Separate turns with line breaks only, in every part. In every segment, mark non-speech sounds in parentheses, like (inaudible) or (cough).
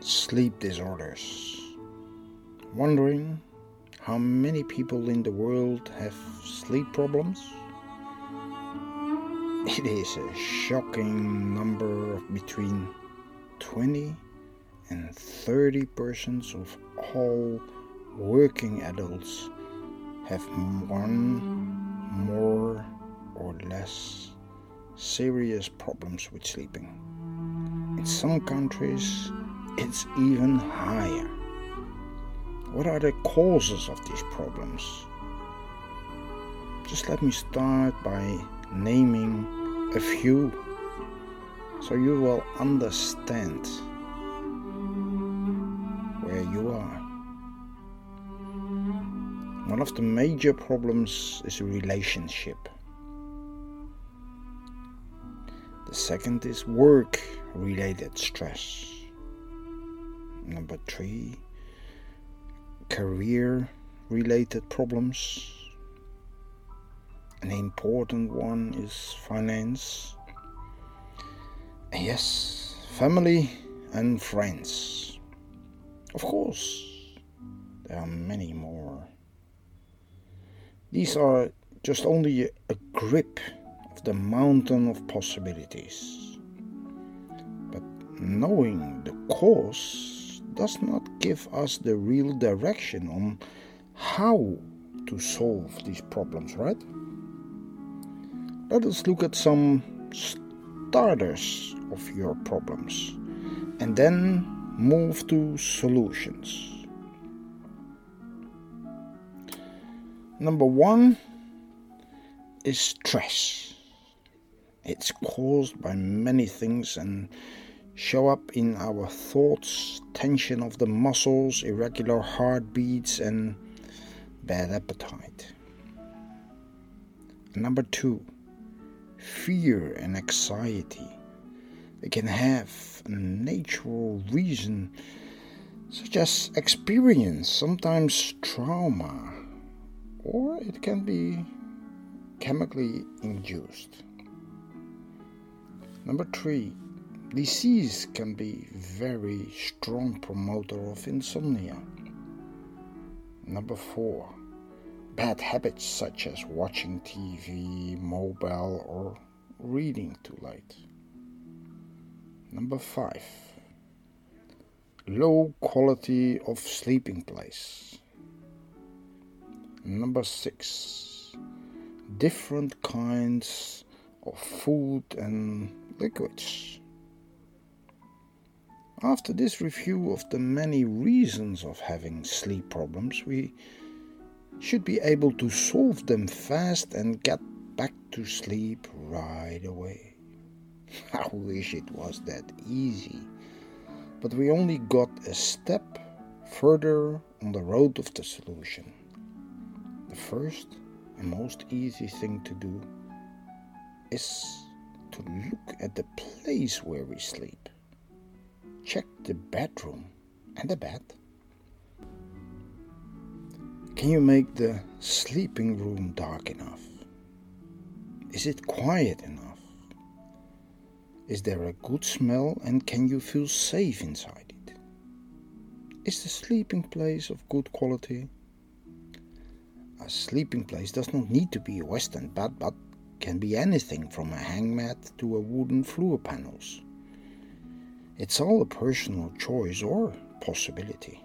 sleep disorders. Wondering how many people in the world have sleep problems? It is a shocking number of between 20 and 30 persons of all working adults have one more or less serious problems with sleeping. In some countries, it's even higher. What are the causes of these problems? Just let me start by naming a few so you will understand where you are. One of the major problems is a relationship. The second is work related stress. Number three, career related problems. An important one is finance. And yes, family and friends. Of course, there are many more. These are just only a grip of the mountain of possibilities. But knowing the cause does not give us the real direction on how to solve these problems, right? Let us look at some starters of your problems and then move to solutions. Number one is stress. It's caused by many things and show up in our thoughts, tension of the muscles, irregular heartbeats, and bad appetite. Number two, fear and anxiety. They can have a natural reason, such as experience, sometimes trauma, or it can be chemically induced. Number three, disease can be very strong promoter of insomnia. Number four, bad habits such as watching TV, mobile, or reading too late. Number five, low quality of sleeping place. Number six, different kinds of food and liquids. After this review of the many reasons of having sleep problems, we should be able to solve them fast and get back to sleep right away. (laughs) I wish it was that easy, but we only got a step further on the road of the solution. The first and most easy thing to do is to look at the place where we sleep. Check the bedroom and the bed. Can you make the sleeping room dark enough? Is it quiet enough? Is there a good smell and can you feel safe inside it? Is the sleeping place of good quality? A sleeping place does not need to be a western bed, but can be anything from a hangmat to a wooden floor panels. It's all a personal choice or possibility.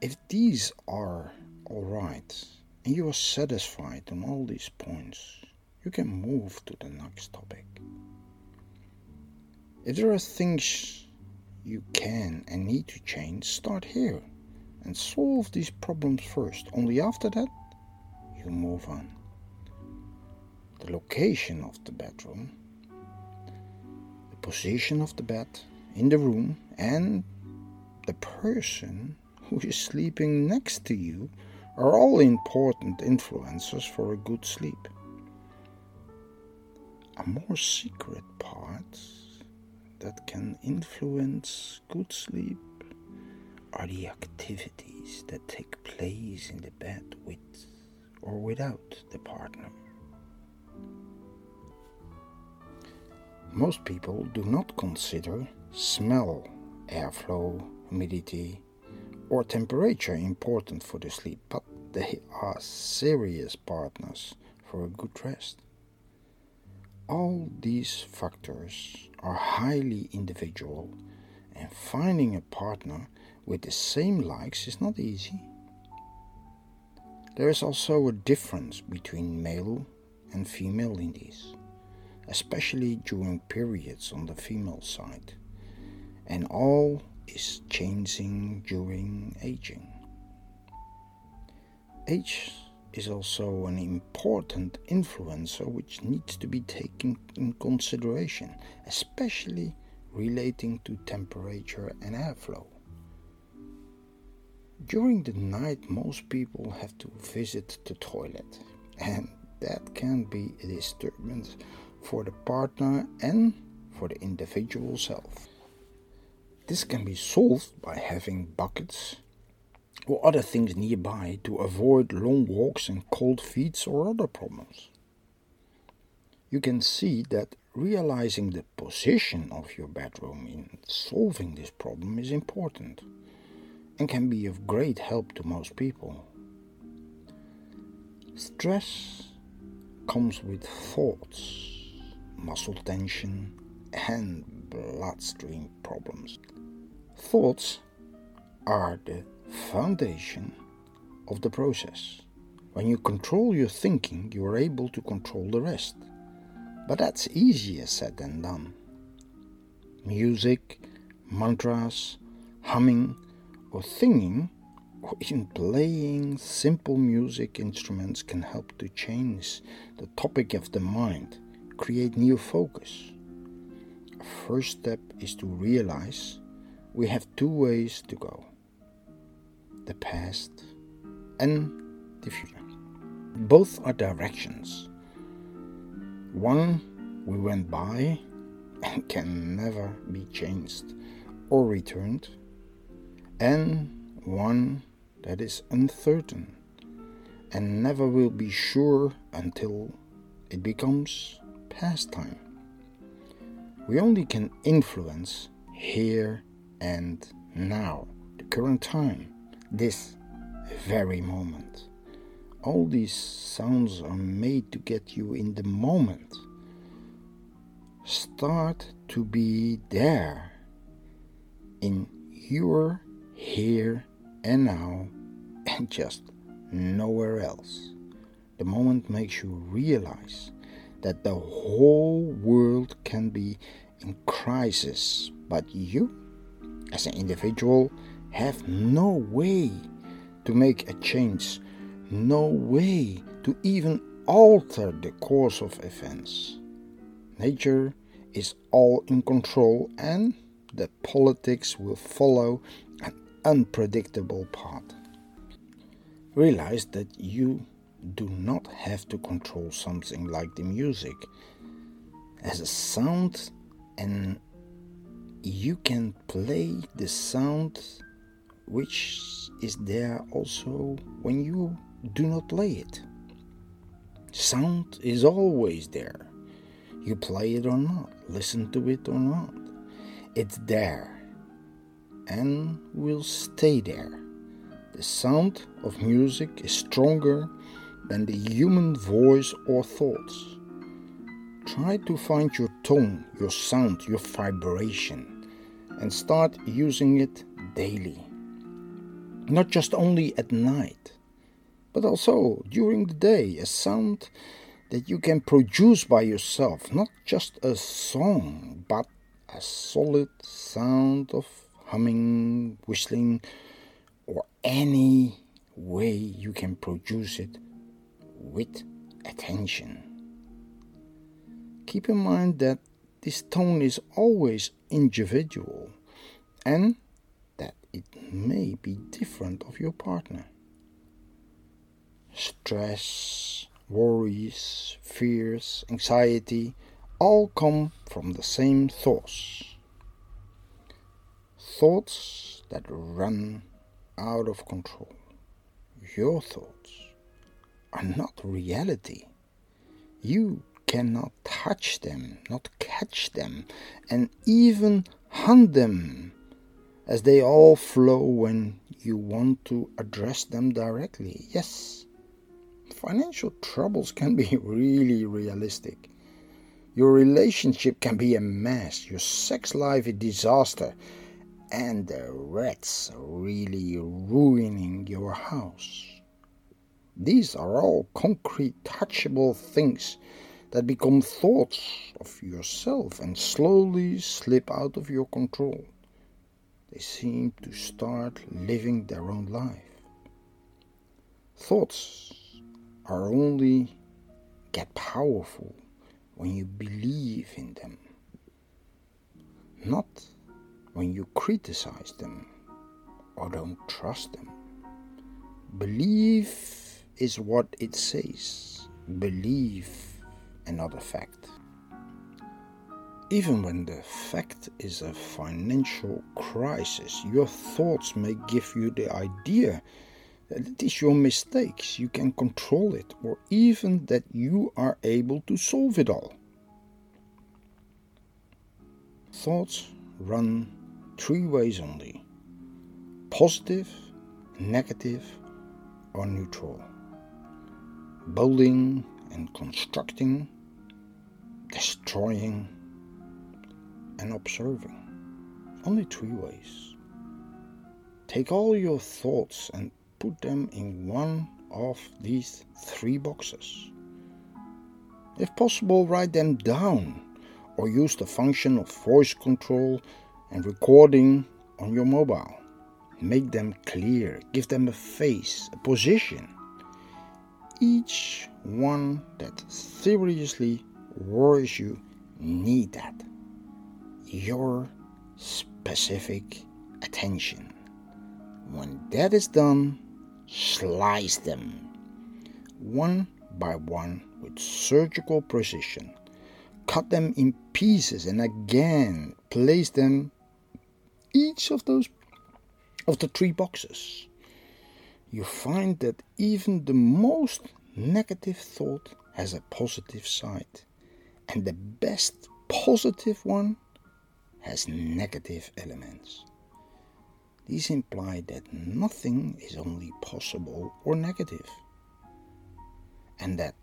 If these are alright and you are satisfied on all these points, you can move to the next topic. If there are things you can and need to change, start here and solve these problems first. Only after that, you move on. The location of the bedroom, position of the bed in the room, and the person who is sleeping next to you are all important influences for a good sleep. A more secret part that can influence good sleep are the activities that take place in the bed with or without the partner. Most people do not consider smell, airflow, humidity, or temperature important for the sleep, but they are serious partners for a good rest. All these factors are highly individual, and finding a partner with the same likes is not easy. There is also a difference between male and female in these, especially during periods on the female side, and all is changing during aging. Age is also an important influencer which needs to be taken in consideration, especially relating to temperature and airflow. During the night, most people have to visit the toilet, and that can be a disturbance for the partner and for the individual self. This can be solved by having buckets or other things nearby to avoid long walks and cold feet or other problems. You can see that realizing the position of your bedroom in solving this problem is important and can be of great help to most people. Stress comes with thoughts, muscle tension, and bloodstream problems. Thoughts are the foundation of the process. When you control your thinking, you are able to control the rest. But that's easier said than done. Music, mantras, humming, or singing, or even playing simple music instruments can help to change the topic of the mind, create new focus. A first step is to realize we have two ways to go the past and the future. Both are directions. One we went by and (laughs) can never be changed or returned, and one that is uncertain and never will be sure until it becomes pastime. We only can influence here and now, the current time, this very moment. All these sounds are made to get you in the moment. Start to be there in your here and now and just nowhere else. The moment makes you realize that the whole world can be in crisis, but you as an individual have no way to make a change, no way to even alter the course of events. Nature is all in control and the politics will follow an unpredictable path. Realize that you do not have to control something like the music as a sound and you can play the sound which is there also when you do not play it. Sound is always there. You play it or not, listen to it or not. It's there and will stay there. The sound of music is stronger than the human voice or thoughts. Try to find your tone, your sound, your vibration, and start using it daily. Not just only at night, but also during the day, a sound that you can produce by yourself, not just a song, but a solid sound of humming, whistling, or any way you can produce it with attention. Keep in mind that this tone is always individual and that it may be different of your partner. Stress, worries, fears, anxiety all come from the same thoughts. Thoughts that run out of control. Your thoughts are not reality. You cannot touch them, not catch them, and even hunt them, as they all flow when you want to address them directly. Yes, financial troubles can be (laughs) really realistic. Your relationship can be a mess, your sex life a disaster, and the rats really ruining your house. These are all concrete, touchable things that become thoughts of yourself and slowly slip out of your control. They seem to start living their own life. Thoughts are only get powerful when you believe in them, not when you criticize them or don't trust them. Belief is what it says. Believe another fact. Even when the fact is a financial crisis, your thoughts may give you the idea that it is your mistakes, you can control it, or even that you are able to solve it all. Thoughts run three ways only positive, negative, or neutral. Building and constructing, destroying, and observing. Only three ways. Take all your thoughts and put them in one of these three boxes. If possible, write them down or use the function of voice control and recording on your mobile. Make them clear, give them a face, a position. Each one that seriously worries you need that. Your specific attention. When that is done, slice them one by one with surgical precision. Cut them in pieces and again place them each of those of the three boxes. You find that even the most negative thought has a positive side, and the best positive one has negative elements. These imply that nothing is only possible or negative, and that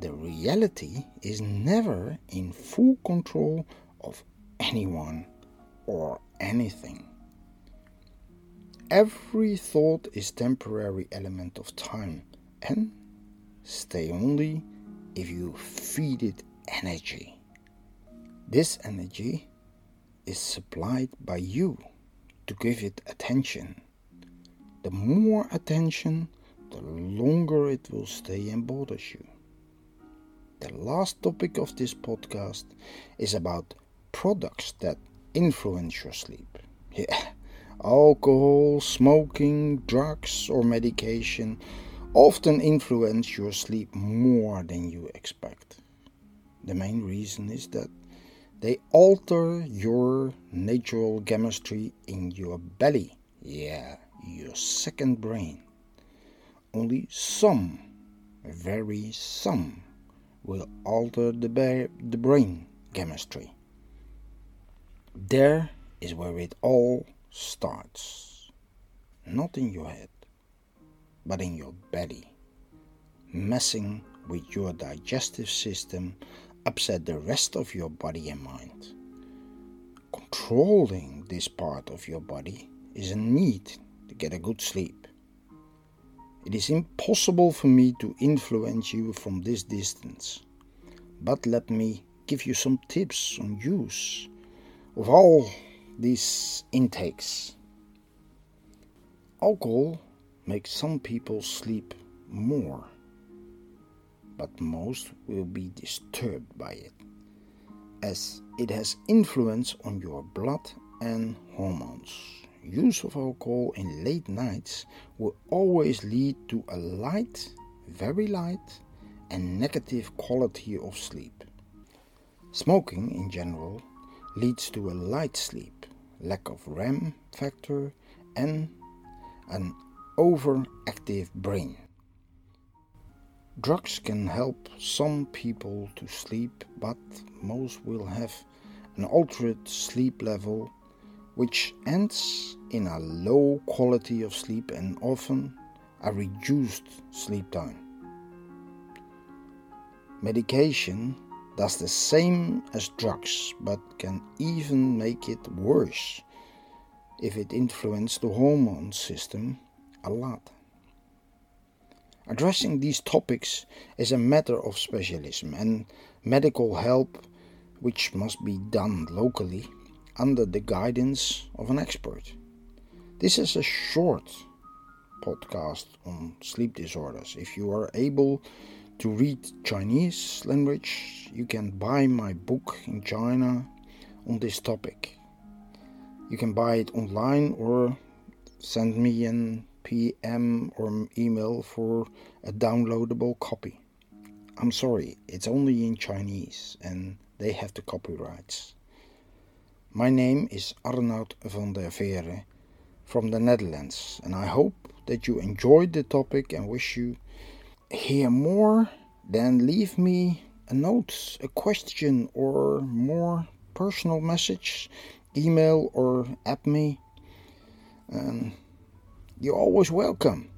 the reality is never in full control of anyone or anything. Every thought is temporary element of time and stay only if you feed it energy. This energy is supplied by you to give it attention. The more attention, the longer it will stay and bothers you. The last topic of this podcast is about products that influence your sleep. Yeah, alcohol, smoking, drugs, or medication often influence your sleep more than you expect. The main reason is that they alter your natural chemistry in your belly. Yeah, your second brain. Only some, very some, will alter the, ba- the brain chemistry. There is where it all starts. Not in your head, but in your belly. Messing with your digestive system upset the rest of your body and mind. Controlling this part of your body is a need to get a good sleep. It is impossible for me to influence you from this distance, but let me give you some tips on use of all these intakes. Alcohol makes some people sleep more but most will be disturbed by it, as it has influence on your blood and hormones. Use of alcohol in late nights will always lead to a light, very light, and negative quality of sleep. Smoking in general leads to a light sleep, lack of REM factor, and an overactive brain. Drugs can help some people to sleep, but most will have an altered sleep level, which ends in a low quality of sleep and often a reduced sleep time. Medication does the same as drugs, but can even make it worse if it influences the hormone system a lot. Addressing these topics is a matter of specialism and medical help which must be done locally under the guidance of an expert. This is a short podcast on sleep disorders. If you are able to read Chinese language, you can buy my book in China on this topic. You can buy it online or send me an PM or email for a downloadable copy. I'm sorry, it's only in Chinese and they have the copyrights. My name is Arnoud van der Veere from the Netherlands, and I hope that you enjoyed the topic and wish you hear more. Then leave me a note, a question, or more personal message, email or app me. You're always welcome.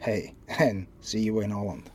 Hey, (laughs) and see you in Holland.